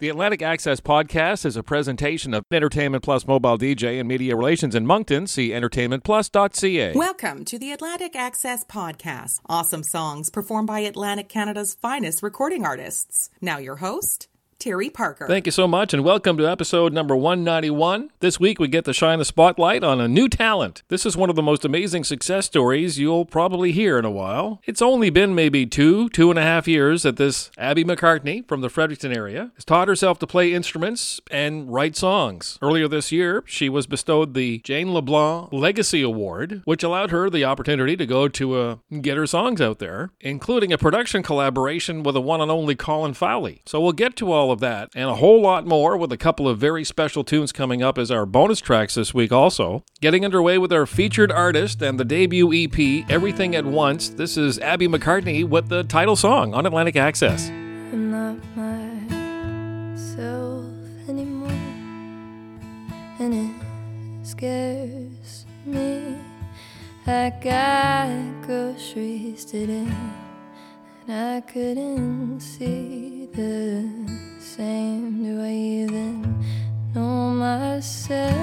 The Atlantic Access podcast is a presentation of Entertainment Plus Mobile DJ and Media Relations in Moncton. See entertainmentplus.ca. Welcome to the Atlantic Access Podcast. Awesome songs performed by Atlantic Canada's finest recording artists. Now, your host, Terry Parker. Thank you so much, and welcome to episode number 191. This week, we get to shine the spotlight on a new talent. This is one of the most amazing success stories you'll probably hear in a while. It's only been maybe two, two and a half years that this Abby McCartney from the Fredericton area has taught herself to play instruments and write songs. Earlier this year, she was bestowed the Jane LeBlanc Legacy Award, which allowed her the opportunity to go to uh, get her songs out there, including a production collaboration with the one and only Colin Fowley. So we'll get to all of that and a whole lot more with a couple of very special tunes coming up as our bonus tracks this week also. Getting underway with our featured artist and the debut EP, Everything at Once. This is Abby McCartney with the title song on Atlantic Access. I'm not myself anymore, and it scares me. I got groceries today, and I couldn't see the same. Do I even know myself?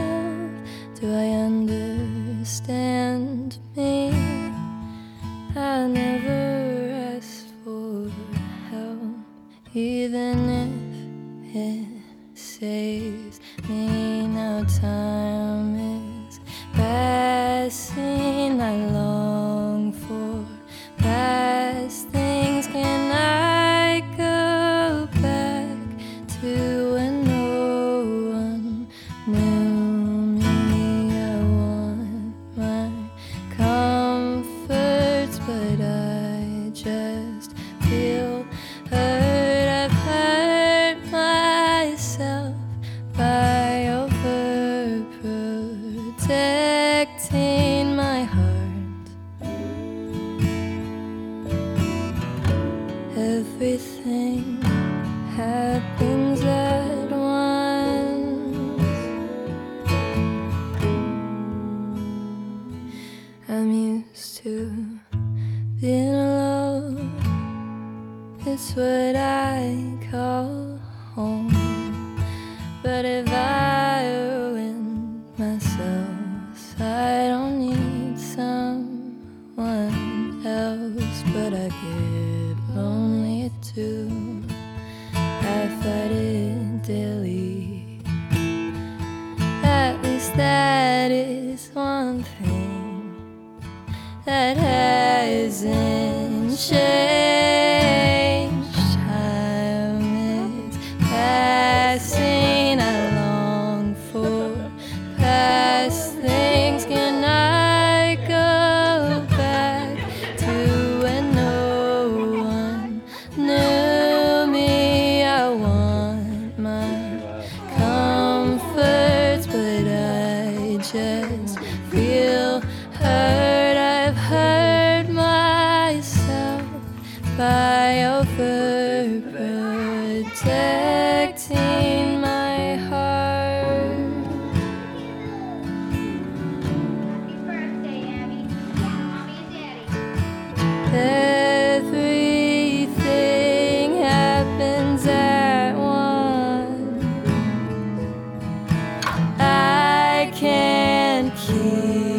If I can't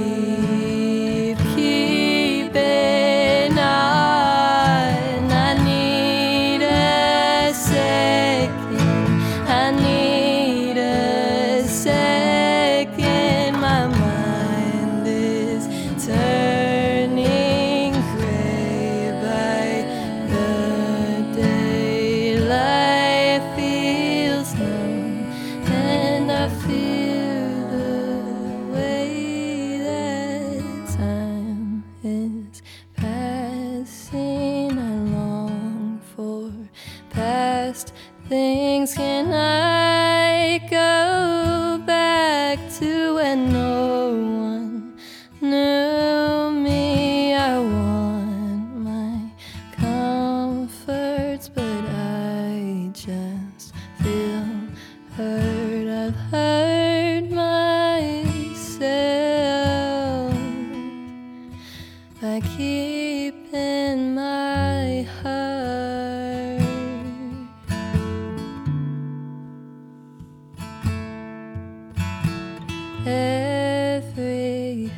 everything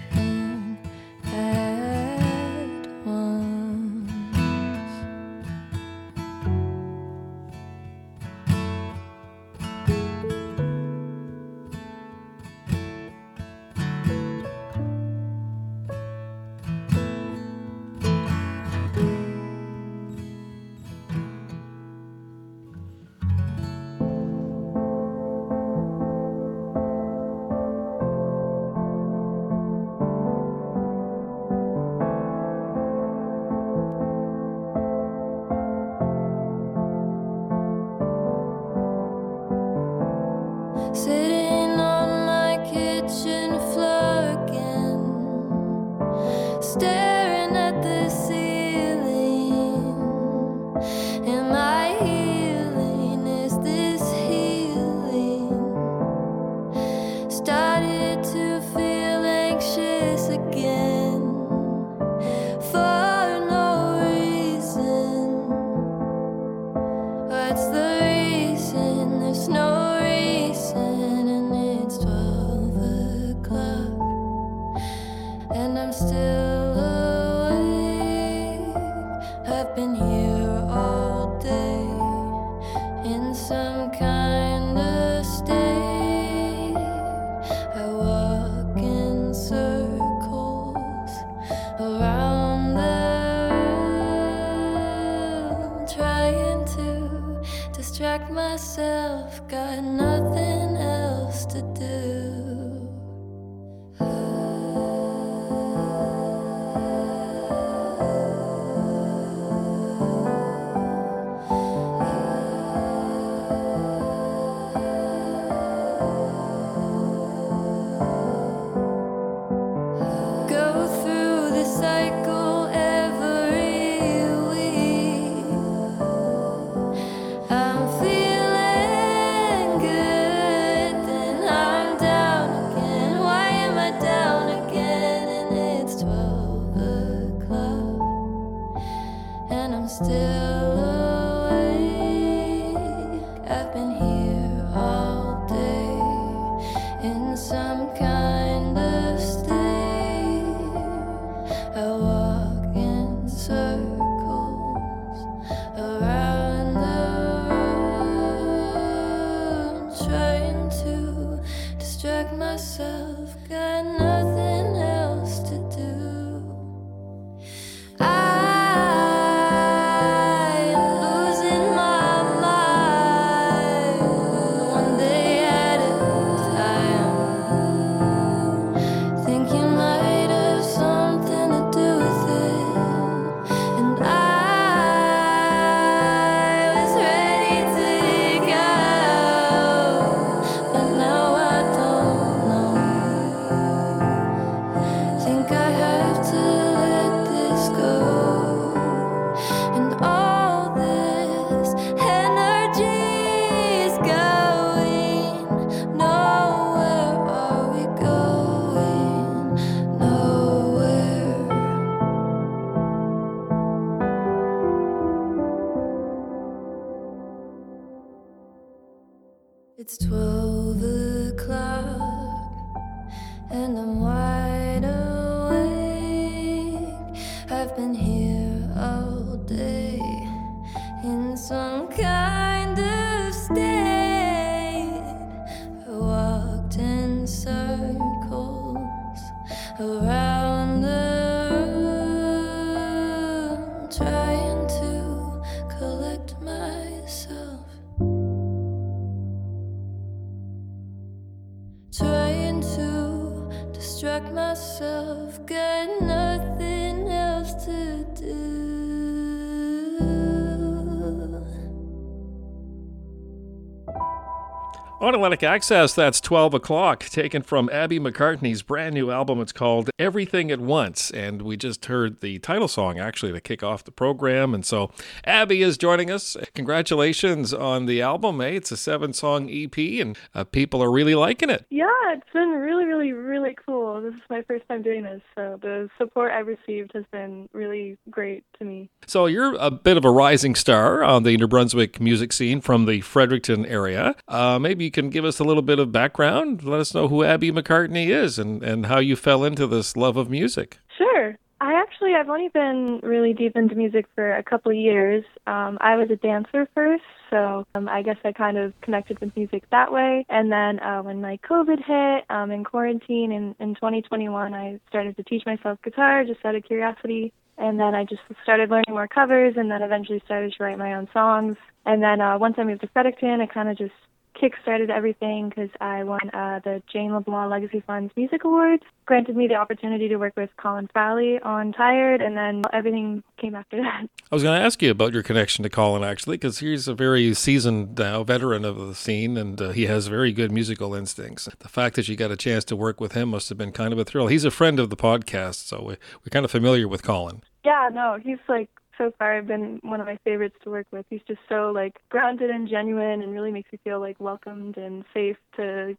Atlantic Access, that's 12 o'clock, taken from Abby McCartney's brand new album. It's called Everything at Once. And we just heard the title song actually to kick off the program. And so Abby is joining us. Congratulations on the album. Hey, it's a seven song EP, and uh, people are really liking it. Yeah, it's been really, really, really cool. This is my first time doing this, so the support I've received has been really great to me. So you're a bit of a rising star on the New Brunswick music scene from the Fredericton area. Uh, maybe you you give us a little bit of background. Let us know who Abby McCartney is and, and how you fell into this love of music. Sure. I actually, I've only been really deep into music for a couple of years. Um, I was a dancer first, so um, I guess I kind of connected with music that way. And then uh, when my COVID hit um, in quarantine in, in 2021, I started to teach myself guitar just out of curiosity. And then I just started learning more covers and then eventually started to write my own songs. And then uh, once I moved to Fredericton, I kind of just kick-started everything because I won uh, the Jane LeBlanc Legacy Funds Music Awards. Granted me the opportunity to work with Colin Fowley on Tired, and then everything came after that. I was going to ask you about your connection to Colin, actually, because he's a very seasoned now veteran of the scene, and uh, he has very good musical instincts. The fact that you got a chance to work with him must have been kind of a thrill. He's a friend of the podcast, so we, we're kind of familiar with Colin. Yeah, no, he's like so far have been one of my favorites to work with. He's just so like grounded and genuine and really makes you feel like welcomed and safe to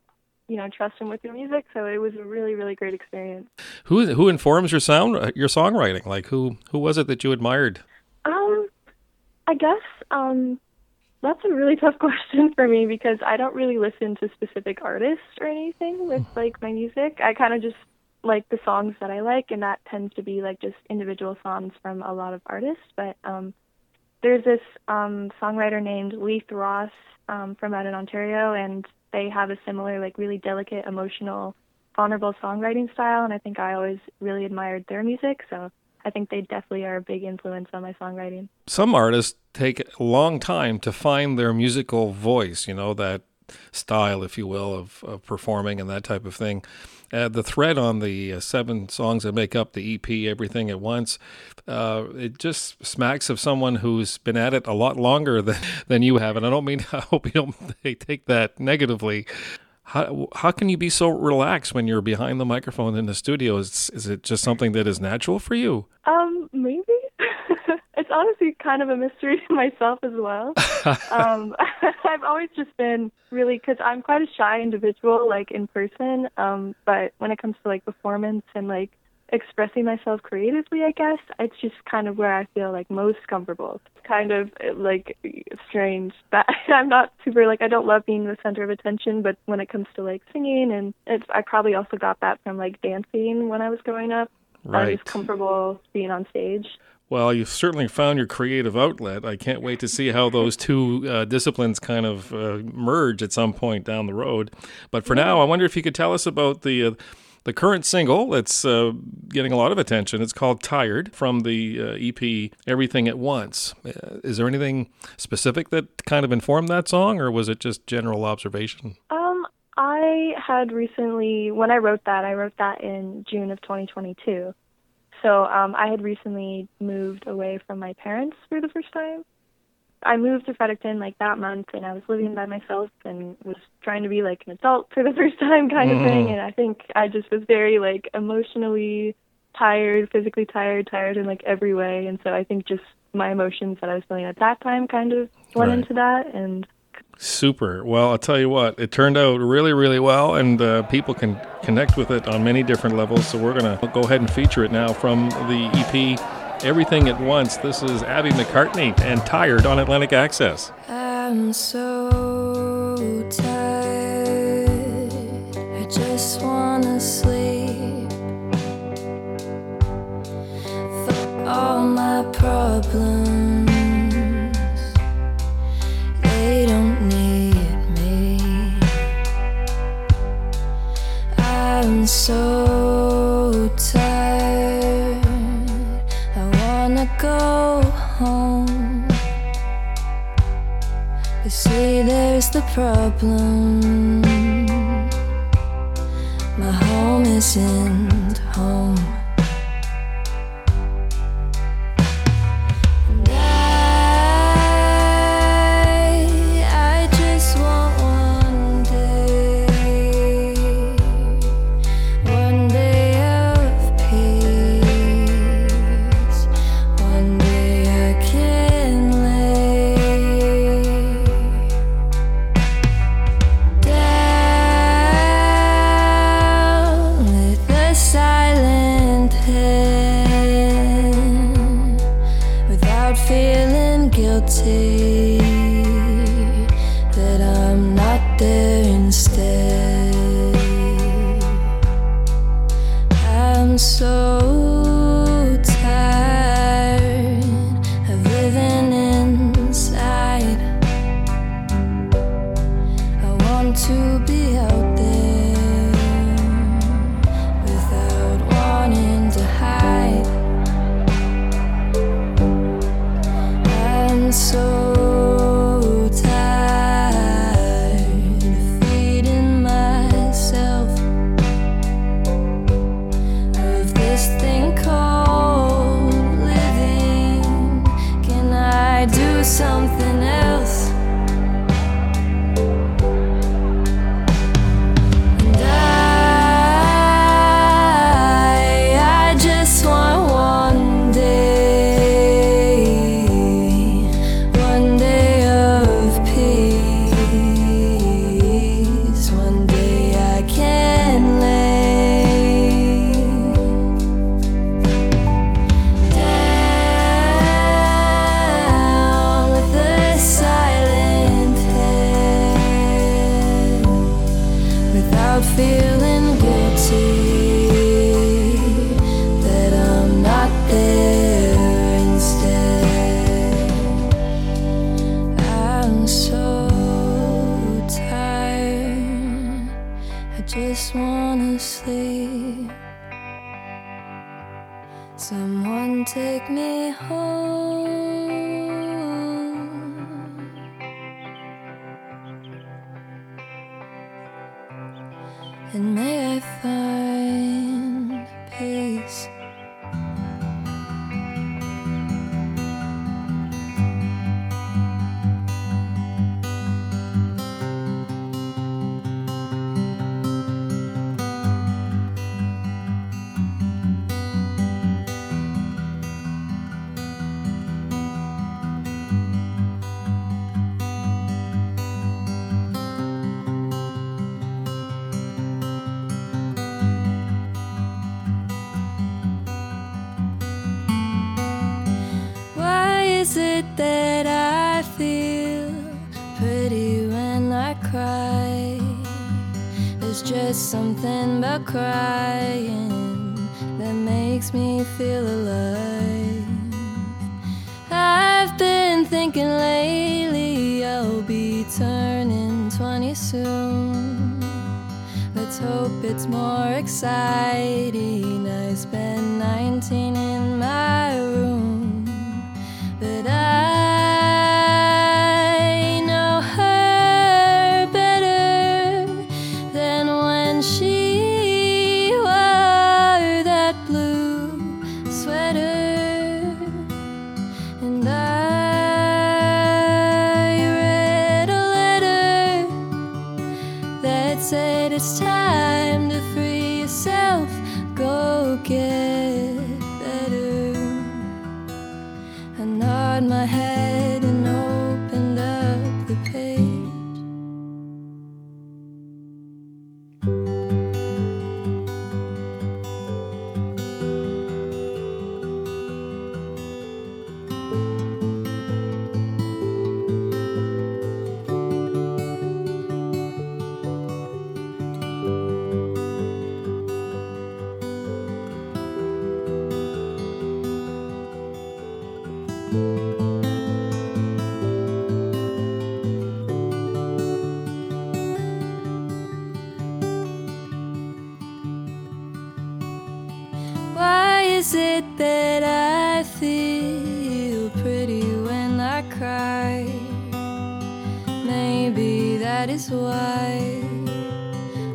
you know trust him with your music. So it was a really really great experience. Who who informs your sound your songwriting? Like who who was it that you admired? Um, I guess um, that's a really tough question for me because I don't really listen to specific artists or anything with like my music. I kind of just like the songs that I like, and that tends to be like just individual songs from a lot of artists. But um, there's this um, songwriter named Leith Ross um, from out in Ontario, and they have a similar, like, really delicate, emotional, vulnerable songwriting style. And I think I always really admired their music. So I think they definitely are a big influence on my songwriting. Some artists take a long time to find their musical voice, you know, that style, if you will, of, of performing and that type of thing. Uh, the thread on the uh, seven songs that make up the EP, Everything at Once, uh, it just smacks of someone who's been at it a lot longer than, than you have. And I don't mean, I hope you don't take that negatively. How, how can you be so relaxed when you're behind the microphone in the studio? Is, is it just something that is natural for you? Um, honestly kind of a mystery to myself as well. um, I've always just been really because I'm quite a shy individual, like in person. Um, but when it comes to like performance and like expressing myself creatively, I guess it's just kind of where I feel like most comfortable. It's kind of like strange that I'm not super like I don't love being the center of attention, but when it comes to like singing and it's I probably also got that from like dancing when I was growing up. Right. was comfortable being on stage. Well, you've certainly found your creative outlet. I can't wait to see how those two uh, disciplines kind of uh, merge at some point down the road. But for now, I wonder if you could tell us about the uh, the current single that's uh, getting a lot of attention. It's called "Tired" from the uh, EP "Everything at Once." Uh, is there anything specific that kind of informed that song, or was it just general observation? Um, I had recently, when I wrote that, I wrote that in June of 2022. So um, I had recently moved away from my parents for the first time. I moved to Fredericton like that month, and I was living by myself and was trying to be like an adult for the first time, kind of thing. And I think I just was very like emotionally tired, physically tired, tired in like every way. And so I think just my emotions that I was feeling at that time kind of went Right. into that. And Super. Well, I'll tell you what, it turned out really, really well, and uh, people can connect with it on many different levels. So we're going to go ahead and feature it now from the EP Everything at Once. This is Abby McCartney and Tired on Atlantic Access. I'm so tired. I just wanna sleep. For all my just wanna sleep. Someone take me home. And may I find peace. Crying that makes me feel alive. I've been thinking lately I'll be turning 20 soon. Let's hope it's more exciting. I spent 19 is it that I feel pretty when I cry? Maybe that is why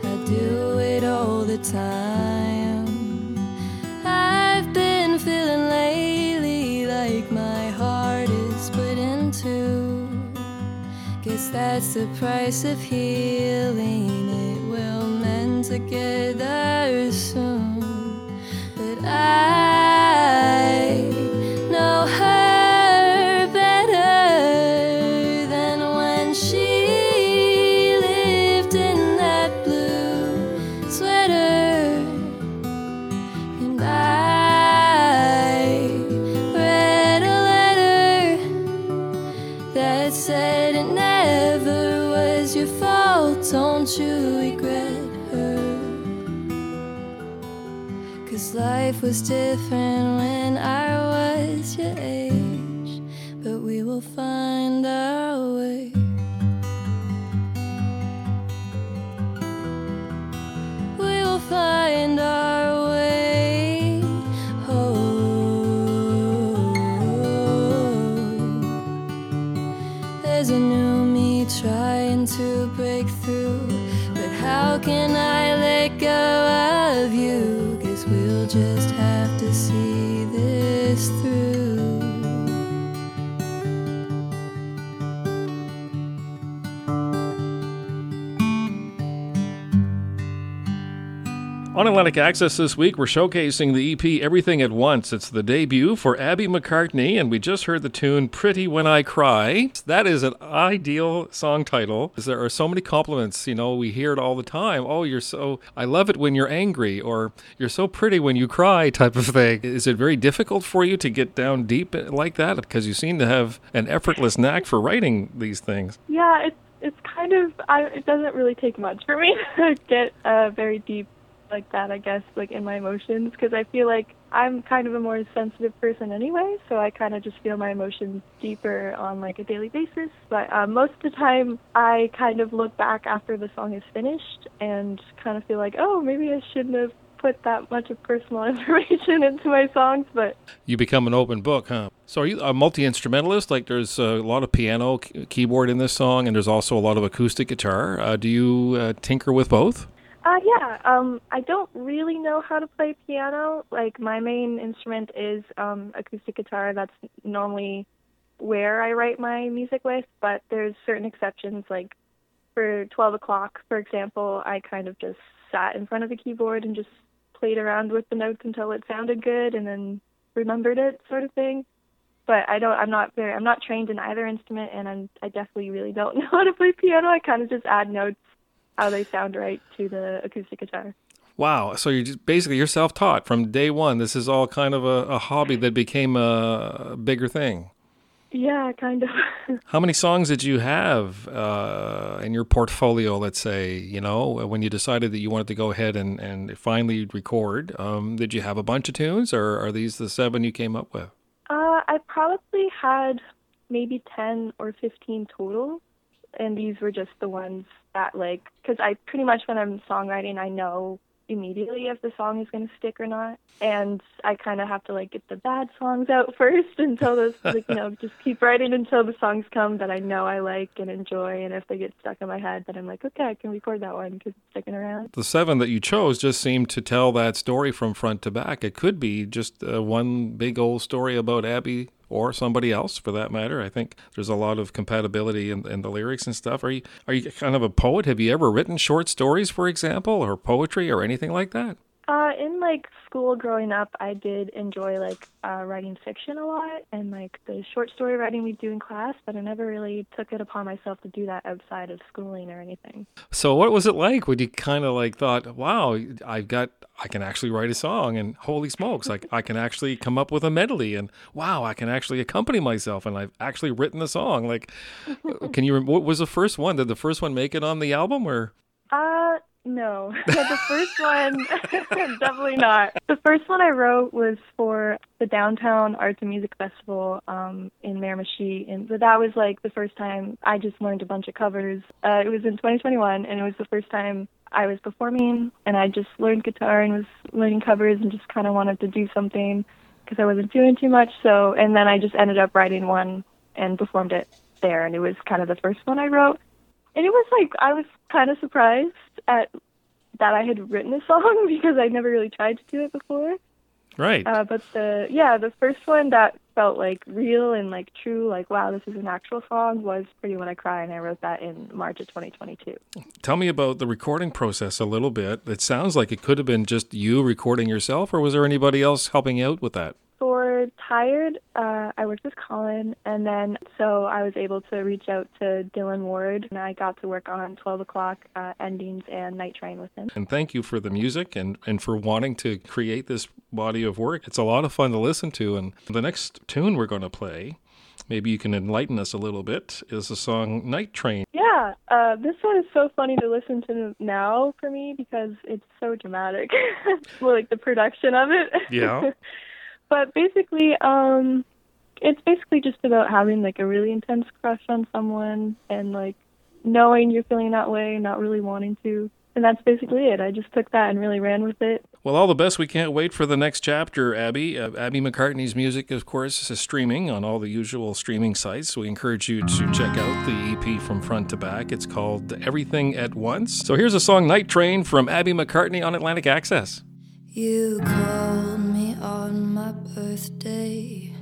I do it all the time. I've been feeling lately like my heart is split in two. Guess that's the price of healing. It will mend together soon. But I was different when I On Atlantic Access this week, we're showcasing the EP Everything at Once. It's the debut for Abby McCartney, and we just heard the tune Pretty When I Cry. That is an ideal song title. There are so many compliments, you know, we hear it all the time. Oh, you're so, I love it when you're angry, or you're so pretty when you cry, type of thing. Is it very difficult for you to get down deep like that? Because you seem to have an effortless knack for writing these things. Yeah, it's it's kind of I, it doesn't really take much for me to get uh, very deep like that. I guess like in my emotions because I feel like I'm kind of a more sensitive person anyway, so I kind of just feel my emotions deeper on like a daily basis. But uh, most of the time, I kind of look back after the song is finished and kind of feel like, oh, maybe I shouldn't have put that much of personal information into my songs, but You become an open book, huh? So are you a multi-instrumentalist? Like there's a lot of piano, keyboard in this song, and there's also a lot of acoustic guitar. Uh, do you uh, tinker with both? Uh, yeah, um, I don't really know how to play piano. Like, my main instrument is um, acoustic guitar. That's normally where I write my music with, but there's certain exceptions. Like, for 12 o'clock, for example, I kind of just sat in front of the keyboard and just played around with the notes until it sounded good and then remembered it, sort of thing. But I don't, I'm not very, I'm not trained in either instrument, and I'm, I definitely really don't know how to play piano. I kind of just add notes how they sound right to the acoustic guitar. Wow. So you're just basically you're self-taught from day one. This is all kind of a, a hobby that became a, a bigger thing. Yeah, kind of. How many songs did you have uh, in your portfolio? Let's say you know when you decided that you wanted to go ahead and, and finally record. Um, did you have a bunch of tunes, or are these the seven you came up with? uh, I probably had maybe 10 or 15 total, and these were just the ones that, like, because I pretty much when I'm songwriting, I know immediately if the song is going to stick or not. And I kind of have to, like, get the bad songs out first until those, like, you know, just keep writing until the songs come that I know I like and enjoy. And if they get stuck in my head, then I'm like, okay, I can record that one because it's sticking around. The seven that you chose just seemed to tell that story from front to back. It could be just uh, one big old story about Abby or somebody else, for that matter. I think there's a lot of compatibility in, in the lyrics and stuff. Are you are you kind of a poet? Have you ever written short stories, for example, or poetry or anything like that? Uh, in like school growing up, I did enjoy like uh, writing fiction a lot and like the short story writing we do in class, but I never really took it upon myself to do that outside of schooling or anything. So what was it like when you kind of like thought, "Wow, I've got I can actually write a song and holy smokes, like I can actually come up with a medley and wow, I can actually accompany myself and I've actually written a song." Like can you what was the first one? Did the first one make it on the album or Uh, no. the first one, definitely not. The first one I wrote was for the Downtown Arts and Music Festival um, in Miramichi, and but that was like the first time I just learned a bunch of covers. Uh, it was in 2021, and it was the first time I was performing, and I just learned guitar and was learning covers, and just kind of wanted to do something because I wasn't doing too much. So, and then I just ended up writing one and performed it there, and it was kind of the first one I wrote. And it was like I was kind of surprised at that I had written a song because I'd never really tried to do it before. Right. Uh, but the yeah, the first one that felt like real and like true, like wow, this is an actual song was "Pretty When I Cry," and I wrote that in March of 2022. Tell me about the recording process a little bit. It sounds like it could have been just you recording yourself or was there anybody else helping out with that? Tired, uh, I worked with Colin, and then so I was able to reach out to Dylan Ward, and I got to work on 12 o'clock uh, endings and Night Train with him. And thank you for the music and, and for wanting to create this body of work. It's a lot of fun to listen to. And the next tune we're going to play, maybe you can enlighten us a little bit, is the song Night Train. Yeah, uh, this one is so funny to listen to now for me because it's so dramatic. well, like the production of it. Yeah. but basically, um, it's basically just about having like a really intense crush on someone and like knowing you're feeling that way, not really wanting to, and that's basically it. I just took that and really ran with it. Well, all the best. We can't wait for the next chapter, Abby. Uh, Abby McCartney's music, of course, is streaming on all the usual streaming sites. We encourage you to check out the EP from front to back. It's called Everything at Once. So here's a song, Night Train, from Abby McCartney on Atlantic Access. You called me on my birthday,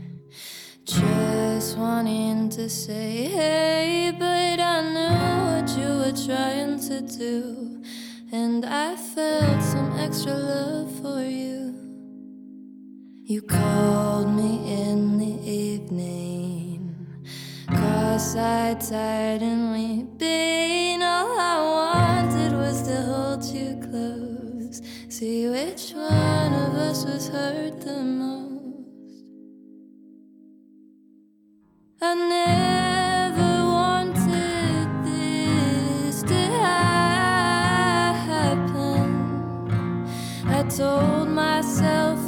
just wanting to say hey, but I knew what you were trying to do, and I felt some extra love for you. You called me in the evening, cross-eyed, tired, and weeping. All I wanted was to hold you close, see which one of us was hurt the most. I never wanted this to happen. I told myself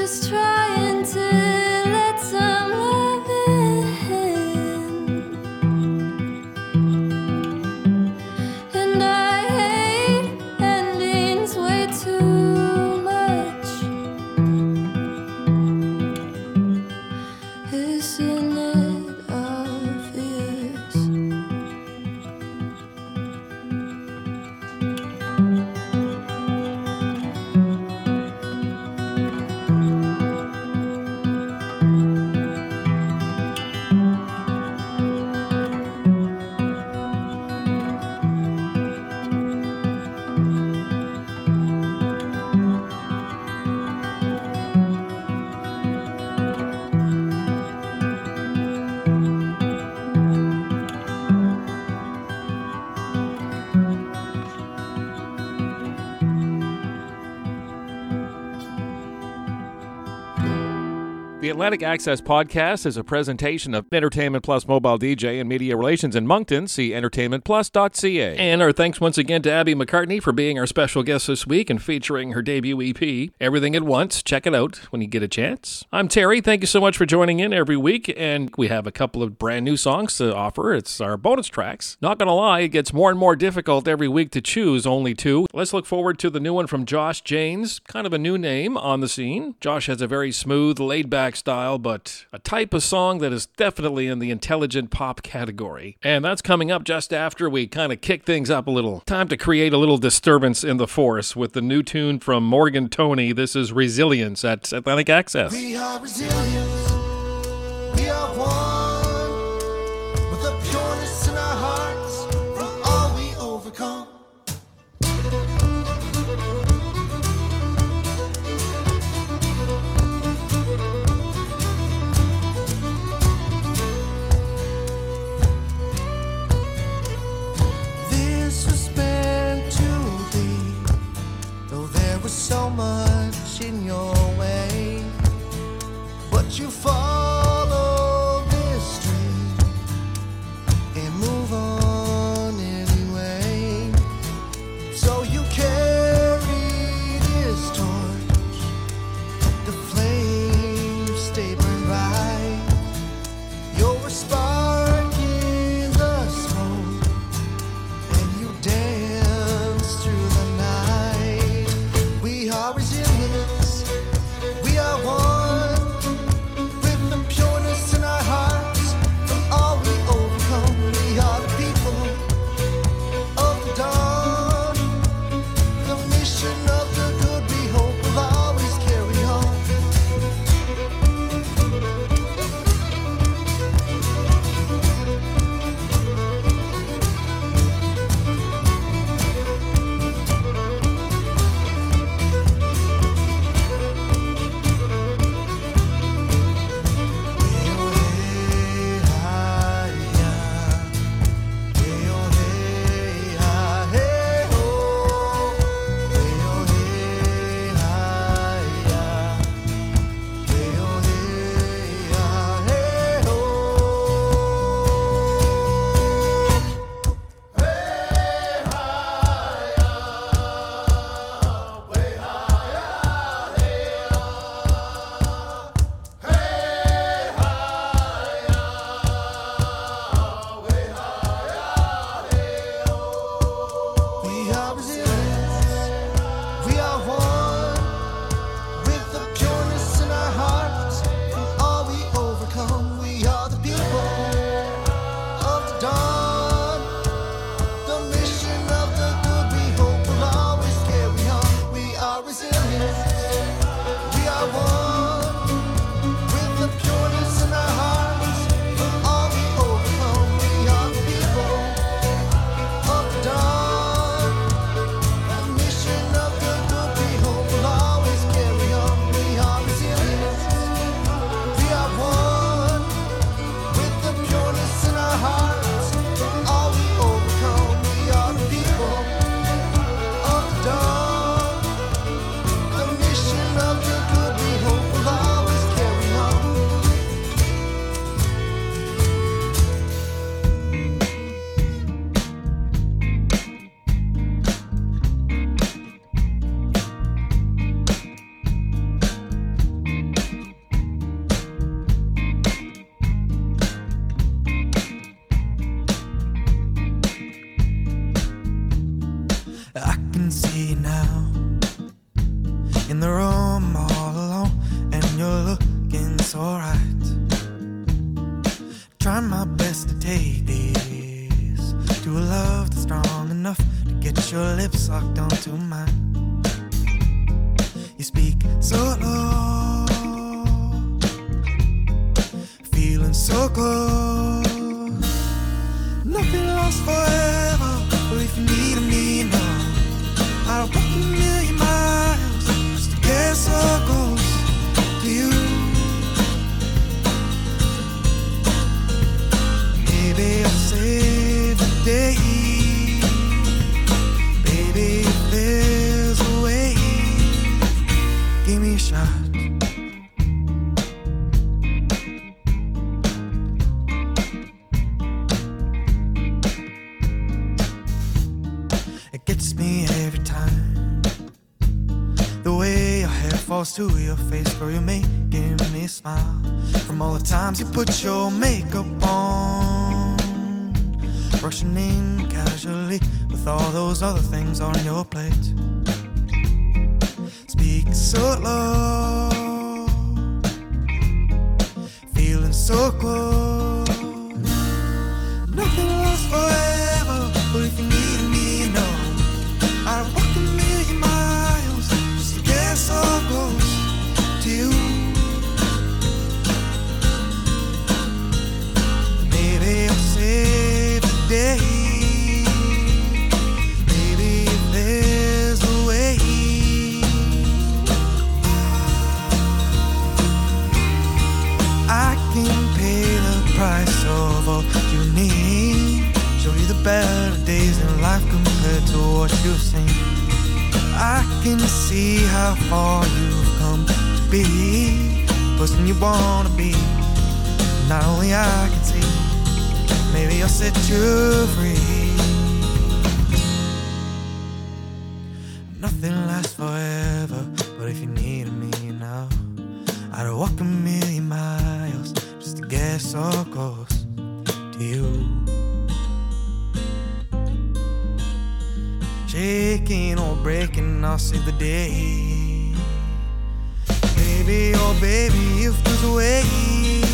just trying to Atlantic Access Podcast is a presentation of Entertainment Plus Mobile DJ and Media Relations in Moncton. See entertainmentplus.ca. And our thanks once again to Abby McCartney for being our special guest this week and featuring her debut EP, Everything at Once. Check it out when you get a chance. I'm Terry. Thank you so much for joining in every week. And we have a couple of brand new songs to offer. It's our bonus tracks. Not gonna lie, it gets more and more difficult every week to choose only two. Let's look forward to the new one from Josh Janes, kind of a new name on the scene. Josh has a very smooth, laid back style, but a type of song that is definitely in the intelligent pop category. And that's coming up just after we kind of kick things up a little. Time to create a little disturbance in the force with the new tune from Morgan Toney. This is Resilience at Atlantic Access. So much makeup on, rushing in casually with all those other things on your plate. Speak so low, feeling so close. You've seen. I can see how far you've come to be, the person you wanna be. Not only I can see, maybe I'll set you free. Nothing lasts forever, but if you need me now, I'd walk a million miles just to get so close Shaking or breaking, I'll save the day. Baby, oh baby, if there's a way.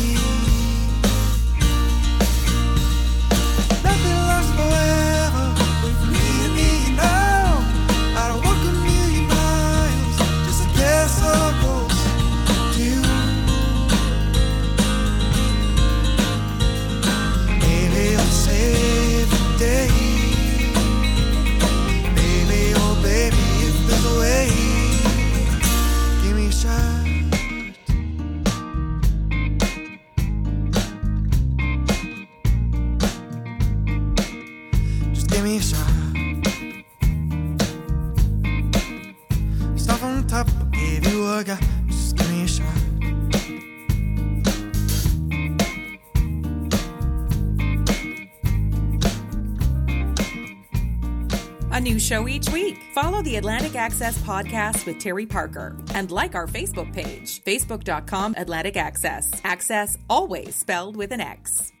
Show each week. Follow the Atlantic Access podcast with Terry Parker and like our Facebook page, facebook.com Atlantic Access. Access always spelled with an X.